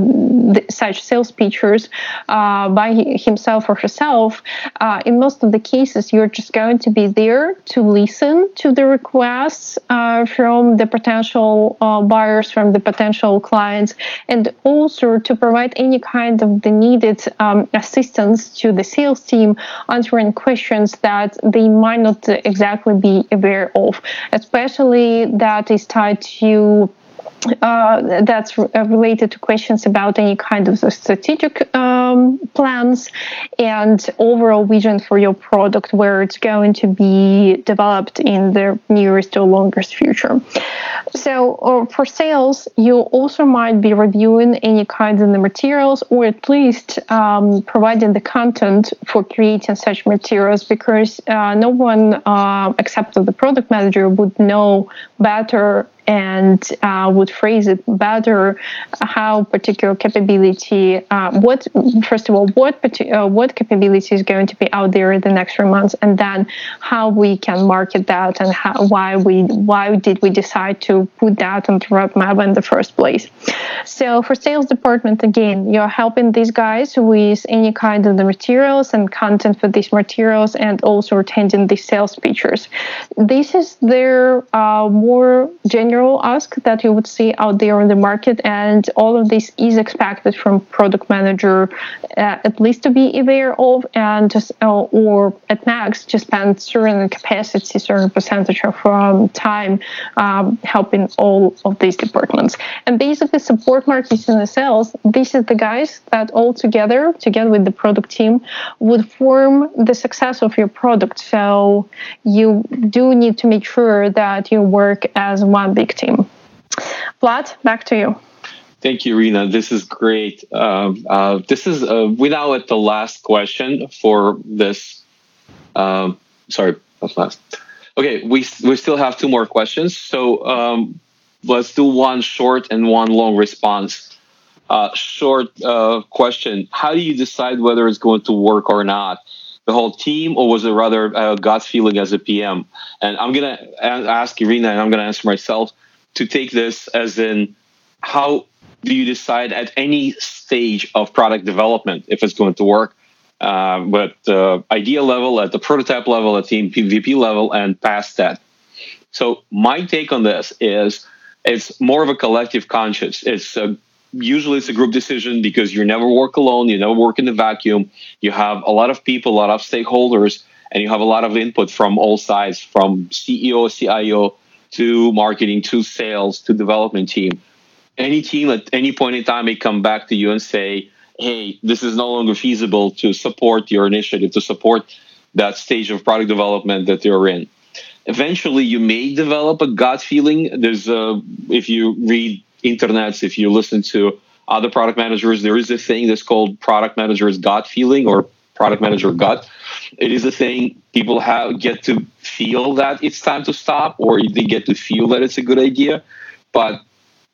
such sales pitches uh, by himself or herself. Uh, in most of the cases, you're just going to be there to listen to the requests uh, from the potential uh, buyers, from the potential clients, and also to provide any kind of the needed um, assistance to the sales team answering questions that they might not exactly be aware of, especially that is tied to uh, that's related to questions about any kind of strategic um, plans and overall vision for your product, where it's going to be developed in the nearest or longest future. So, uh, for sales, you also might be reviewing any kinds of the materials, or at least um, providing the content for creating such materials, because uh, no one uh, except the product manager would know better and uh, would phrase it better how particular capability uh, what first of all what uh, what capability is going to be out there in the next three months and then how we can market that and how, why we why did we decide to put that on the roadmap in the first place. So for sales department again you're helping these guys with any kind of the materials and content for these materials and also attending the sales features. This is their uh, more general general ask that you would see out there in the market, and all of this is expected from product manager uh, at least to be aware of, and just uh, or at max to spend certain capacity, certain percentage of um, time um, helping all of these departments. And basically, support marketing and the sales. This is the guys that all together, together with the product team, would form the success of your product. So you do need to make sure that you work as one big team. Vlad, back to you. Thank you, Rena. This is great. Uh, uh, this is uh, now at the last question for this. Um, sorry, that's last. Okay, we we still have two more questions. So um, let's do one short and one long response. Uh, short uh, question: How do you decide whether it's going to work or not? The whole team, or was it rather a gut feeling as a PM? And I'm gonna ask Irina, and I'm gonna answer myself to take this as in how do you decide at any stage of product development if it's going to work? Uh, but the idea level, at the prototype level, at the MVP level, and past that. So my take on this is it's more of a collective conscious. It's a, usually it's a group decision because you never work alone. You never work in a vacuum. You have a lot of people, a lot of stakeholders, and you have a lot of input from all sides, from CEO, CIO to marketing to sales to development team. Any team at any point in time may come back to you and say, hey, this is no longer feasible to support your initiative, to support that stage of product development that you're in. Eventually, you may develop a gut feeling. There's a, if you read internets, if you listen to other product managers, there is a thing that's called product manager's gut feeling or product manager gut. It is a thing people have get to feel that it's time to stop, or they get to feel that it's a good idea. But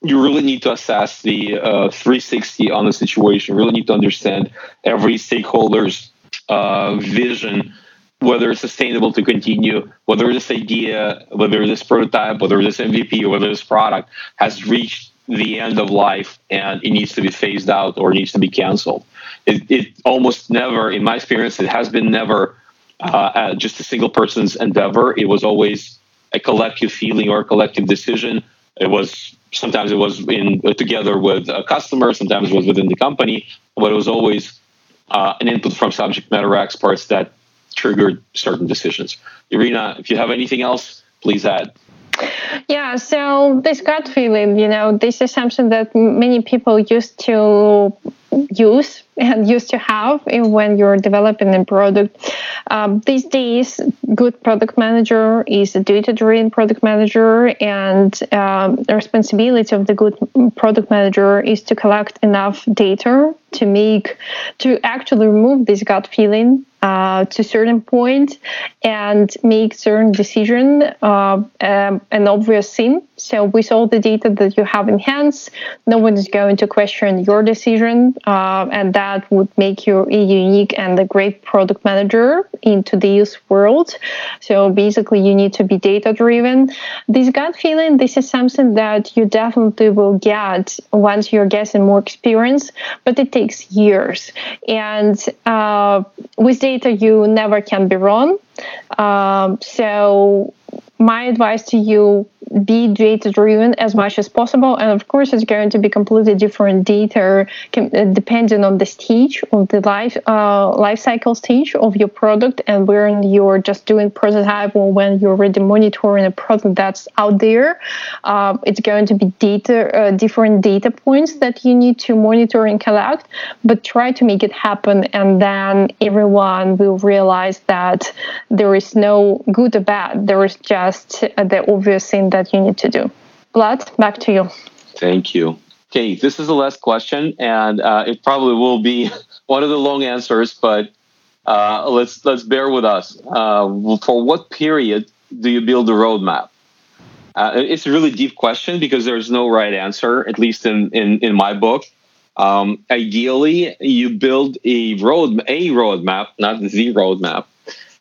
you really need to assess the uh, 360 on the situation. You really need to understand every stakeholder's uh, vision, whether it's sustainable to continue, whether this idea, whether this prototype, whether this MVP, whether this product has reached the end of life and it needs to be phased out or needs to be canceled. It, it almost never, in my experience, it has been never uh, just a single person's endeavor. It was always a collective feeling or a collective decision. It was sometimes it was in uh, together with a customer, sometimes it was within the company, but it was always uh, an input from subject matter experts that triggered certain decisions. Irina, if you have anything else, please add. Yeah, so this gut feeling, you know, this is something that many people used to use and used to have when you're developing a product. Um, these days, good product manager is a data-driven product manager, and um, the responsibility of the good product manager is to collect enough data to make to actually remove this gut feeling uh, to certain point and make certain decision uh, um, an obvious thing. So with all the data that you have in hands, no one is going to question your decision, uh, and that would make you a unique and a great product manager in today's world. So basically, you need to be data driven. This gut feeling, this is something that you definitely will get once you're getting more experience, but it takes years. And uh, with data, you never can be wrong. Um, so my advice to you be data driven as much as possible. And of course it's going to be completely different data uh, depending on the stage of the life uh, life cycle stage of your product and when you're just doing prototype or when you're already monitoring a product that's out there. Uh, it's going to be data uh, different data points that you need to monitor and collect but try to make it happen. And then everyone will realize that there is no good or bad. There is just the obvious thing that that you need to do. Vlad, back to you. Thank you. Okay, this is the last question, and uh, it probably will be one of the long answers, but uh, let's let's bear with us. Uh, for what period do you build a roadmap? Uh, it's a really deep question because there's no right answer, at least in in, in my book. Um, ideally, you build a road a roadmap, not the roadmap,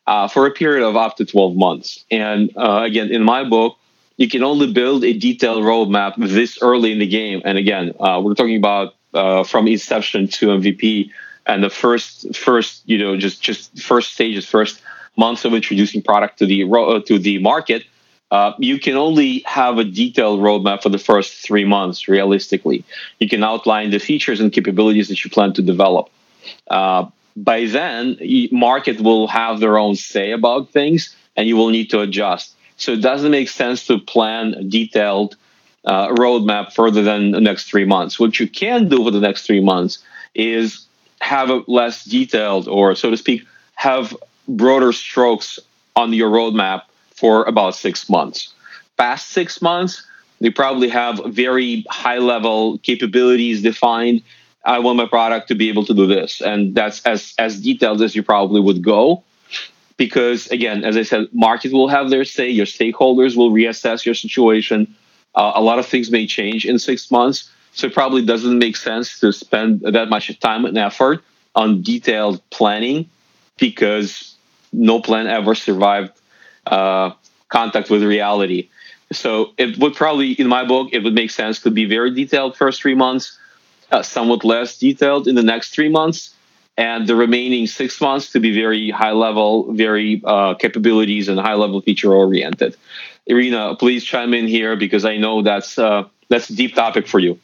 uh, for a period of up to 12 months. And uh, again, in my book, you can only build a detailed roadmap this early in the game. And again, uh, we're talking about uh, from inception to MVP and the first first you know just just first stages, first months of introducing product to the uh, to the market. Uh, you can only have a detailed roadmap for the first three months. Realistically, you can outline the features and capabilities that you plan to develop. Uh, by then, market will have their own say about things, and you will need to adjust. So it doesn't make sense to plan a detailed uh, roadmap further than the next three months. What you can do for the next three months is have a less detailed, or so to speak, have broader strokes on your roadmap for about six months. Past six months, they probably have very high level capabilities defined. I want my product to be able to do this, and that's as as detailed as you probably would go because again, as I said, market will have their say. Your stakeholders will reassess your situation. Uh, a lot of things may change in six months, so it probably doesn't make sense to spend that much time and effort on detailed planning because no plan ever survived uh, contact with reality. So it would probably, in my book, it would make sense to be very detailed first three months, uh, somewhat less detailed in the next three months, and the remaining six months to be very high level, very uh, capabilities and high level feature oriented. Irina, please chime in here because I know that's uh, that's a deep topic for you.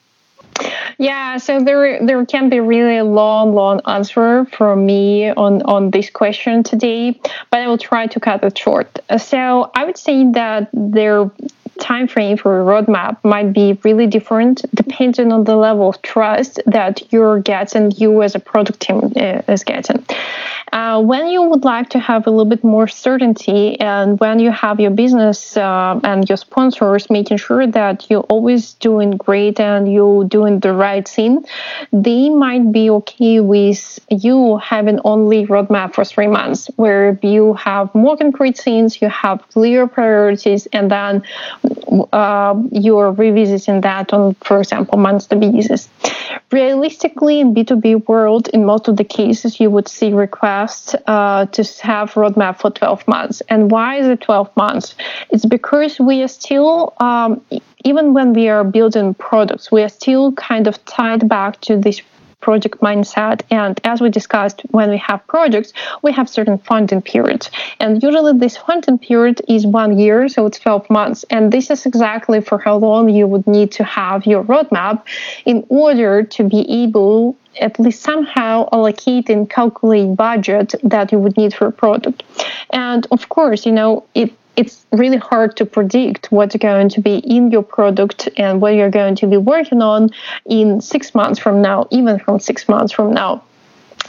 Yeah, so there there can be really a long, long answer from me on on this question today, but I will try to cut it short. So I would say that there time frame for a roadmap might be really different depending on the level of trust that you're getting, you as a product team uh, is getting. Uh, when you would like to have a little bit more certainty and when you have your business uh, and your sponsors making sure that you're always doing great and you're doing the right thing, they might be okay with you having only roadmap for three months where you have more concrete things, you have clear priorities, and then uh, you're revisiting that on, for example, monthly basis. Realistically, in B2B world, in most of the cases, you would see requests uh, to have roadmap for 12 months. And why is it 12 months? It's because we are still um, even when we are building products, we are still kind of tied back to this project mindset. And as we discussed, when we have projects, we have certain funding periods. And usually this funding period is one year, so it's 12 months. And this is exactly for how long you would need to have your roadmap in order to be able at least somehow allocate and calculate budget that you would need for a product. And of course, you know, it it's really hard to predict what's going to be in your product and what you're going to be working on in six months from now, even from six months from now.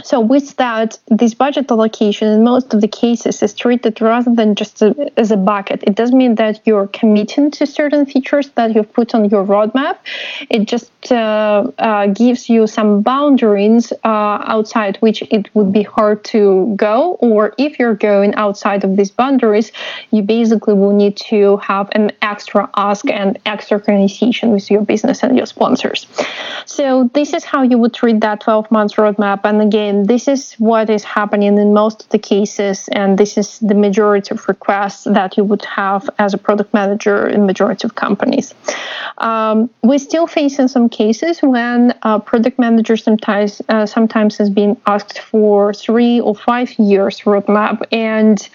So with that, this budget allocation in most of the cases is treated rather than just a, as a bucket. It doesn't mean that you're committing to certain features that you've put on your roadmap. It just uh, uh, gives you some boundaries uh, outside which it would be hard to go. Or if you're going outside of these boundaries, you basically will need to have an extra ask and extra conversation with your business and your sponsors. So this is how you would treat that 12 months roadmap. And again, again, this is what is happening in most of the cases, and this is the majority of requests that you would have as a product manager in majority of companies. Um, we're still facing some cases when uh, product manager sometimes uh, sometimes has been asked for three or five years roadmap, and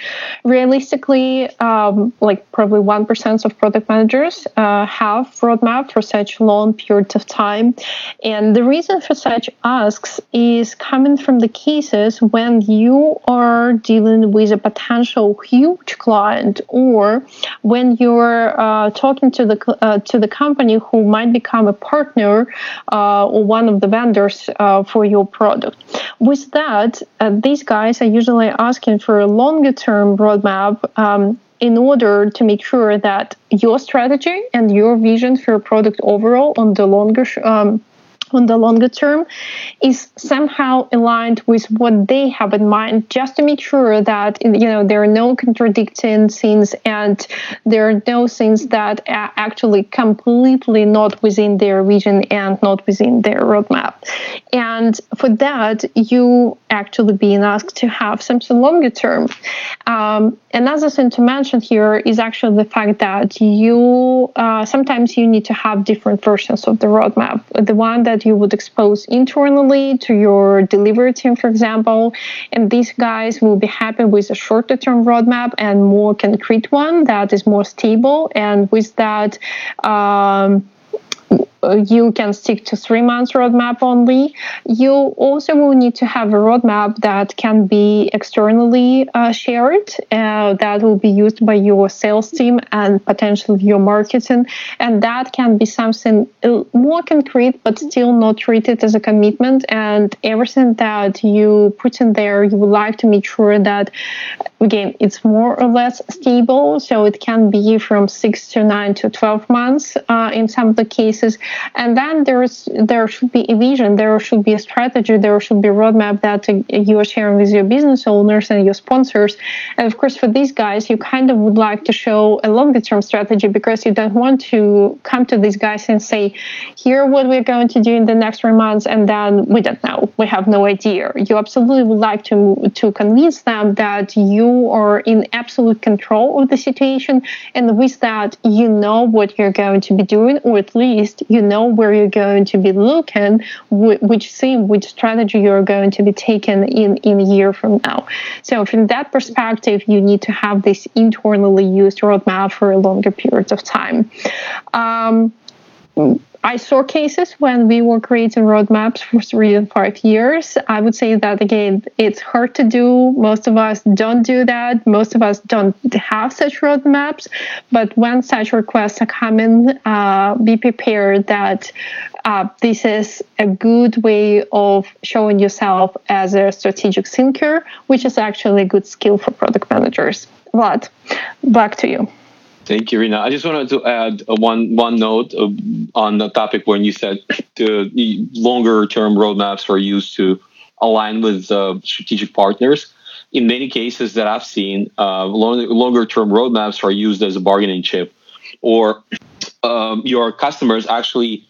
realistically, um, like probably one percent of product managers uh, have roadmap for such long periods of time, and the reason for such asks is coming from the cases when you are dealing with a potential huge client or when you're uh, talking to the uh, to the company who might become a partner uh, or one of the vendors uh, for your product. With that, uh, these guys are usually asking for a longer term roadmap. Um, in order to make sure that your strategy and your vision for your product overall on the longer um, on the longer term is somehow aligned with what they have in mind just to make sure that you know there are no contradicting things and there are no things that are actually completely not within their vision and not within their roadmap. And for that you actually being asked to have something longer term. Um, another thing to mention here is actually the fact that you uh, sometimes you need to have different versions of the roadmap. The one that that you would expose internally to your delivery team, for example. And these guys will be happy with a shorter term roadmap and more concrete one that is more stable. And with that, um, you can stick to three months roadmap only. You also will need to have a roadmap that can be externally uh, shared, uh, that will be used by your sales team and potentially your marketing. And that can be something uh, more concrete, but still not treated as a commitment. And everything that you put in there, you would like to make sure that, again, it's more or less stable. So it can be from six to nine to 12 months uh, in some of the cases and then there's there should be a vision, there should be a strategy, there should be a roadmap that you are sharing with your business owners and your sponsors. And of course, for these guys, you kind of would like to show a longer term strategy because you don't want to come to these guys and say, here what we're going to do in the next three months, and then we don't know, we have no idea. You absolutely would like to to convince them that you you are in absolute control of the situation. And with that, you know what you're going to be doing, or at least you know where you're going to be looking, which theme, which strategy you're going to be taking in, in a year from now. So, from that perspective, you need to have this internally used roadmap for a longer period of time. Um, I saw cases when we were creating roadmaps for three and five years. I would say that again, it's hard to do. Most of us don't do that. Most of us don't have such roadmaps. But when such requests are coming, uh, be prepared that uh, this is a good way of showing yourself as a strategic thinker, which is actually a good skill for product managers. Vlad, back to you. Thank you, Rena. I just wanted to add one one note on the topic when you said the longer term roadmaps are used to align with uh, strategic partners. In many cases that I've seen, uh, longer term roadmaps are used as a bargaining chip, or um, your customers actually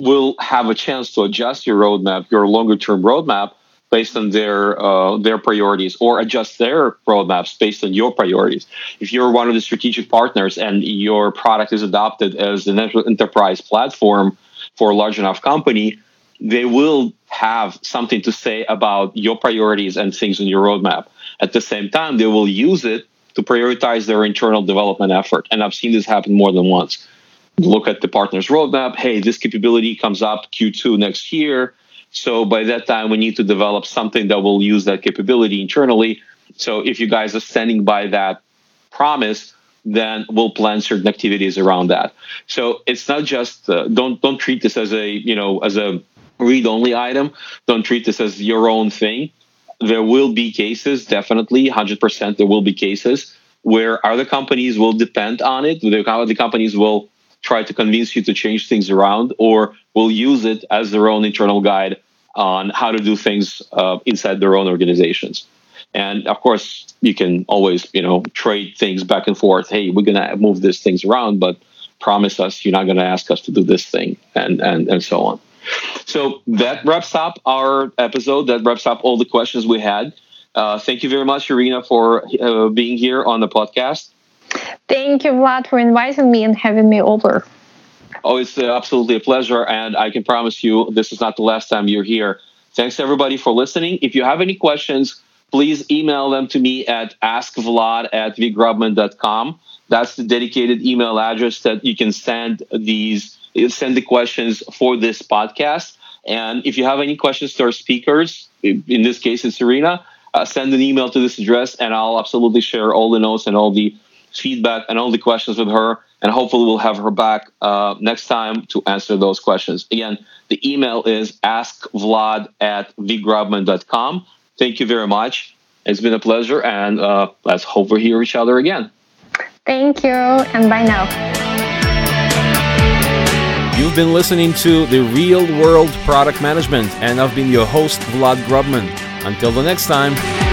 will have a chance to adjust your roadmap, your longer term roadmap, based on their uh, their priorities or adjust their roadmaps based on your priorities. If you're one of the strategic partners and your product is adopted as an enterprise platform for a large enough company, they will have something to say about your priorities and things on your roadmap. At the same time, they will use it to prioritize their internal development effort. And I've seen this happen more than once. Look at the partner's roadmap. Hey, this capability comes up Q2 next year so by that time, we need to develop something that will use that capability internally. So if you guys are standing by that promise, then we'll plan certain activities around that. So it's not just uh, don't don't treat this as a you know as a read only item. Don't treat this as your own thing. There will be cases, definitely, hundred percent. There will be cases where other companies will depend on it. The companies will try to convince you to change things around or will use it as their own internal guide on how to do things uh, inside their own organizations. And of course, you can always, you know, trade things back and forth. Hey, we're gonna move these things around, but promise us you're not gonna ask us to do this thing, and and and so on. So that wraps up our episode. That wraps up all the questions we had. Uh, thank you very much, Irina, for uh, being here on the podcast. Thank you, Vlad, for inviting me and having me over. Oh, it's uh, absolutely a pleasure. And I can promise you this is not the last time you're here. Thanks, everybody, for listening. If you have any questions, please email them to me at askvlad at vgrubman.com. That's the dedicated email address that you can send these send the questions for this podcast. And if you have any questions to our speakers, in this case it's Irina, uh, send an email to this address and I'll absolutely share all the notes and all the feedback and all the questions with her. And hopefully, we'll have her back uh, next time to answer those questions. Again, the email is askvlad at vgrubman.com. Thank you very much. It's been a pleasure, and uh, let's hope we hear each other again. Thank you, and bye now. You've been listening to The Real World Product Management, and I've been your host, Vlad Grubman. Until the next time.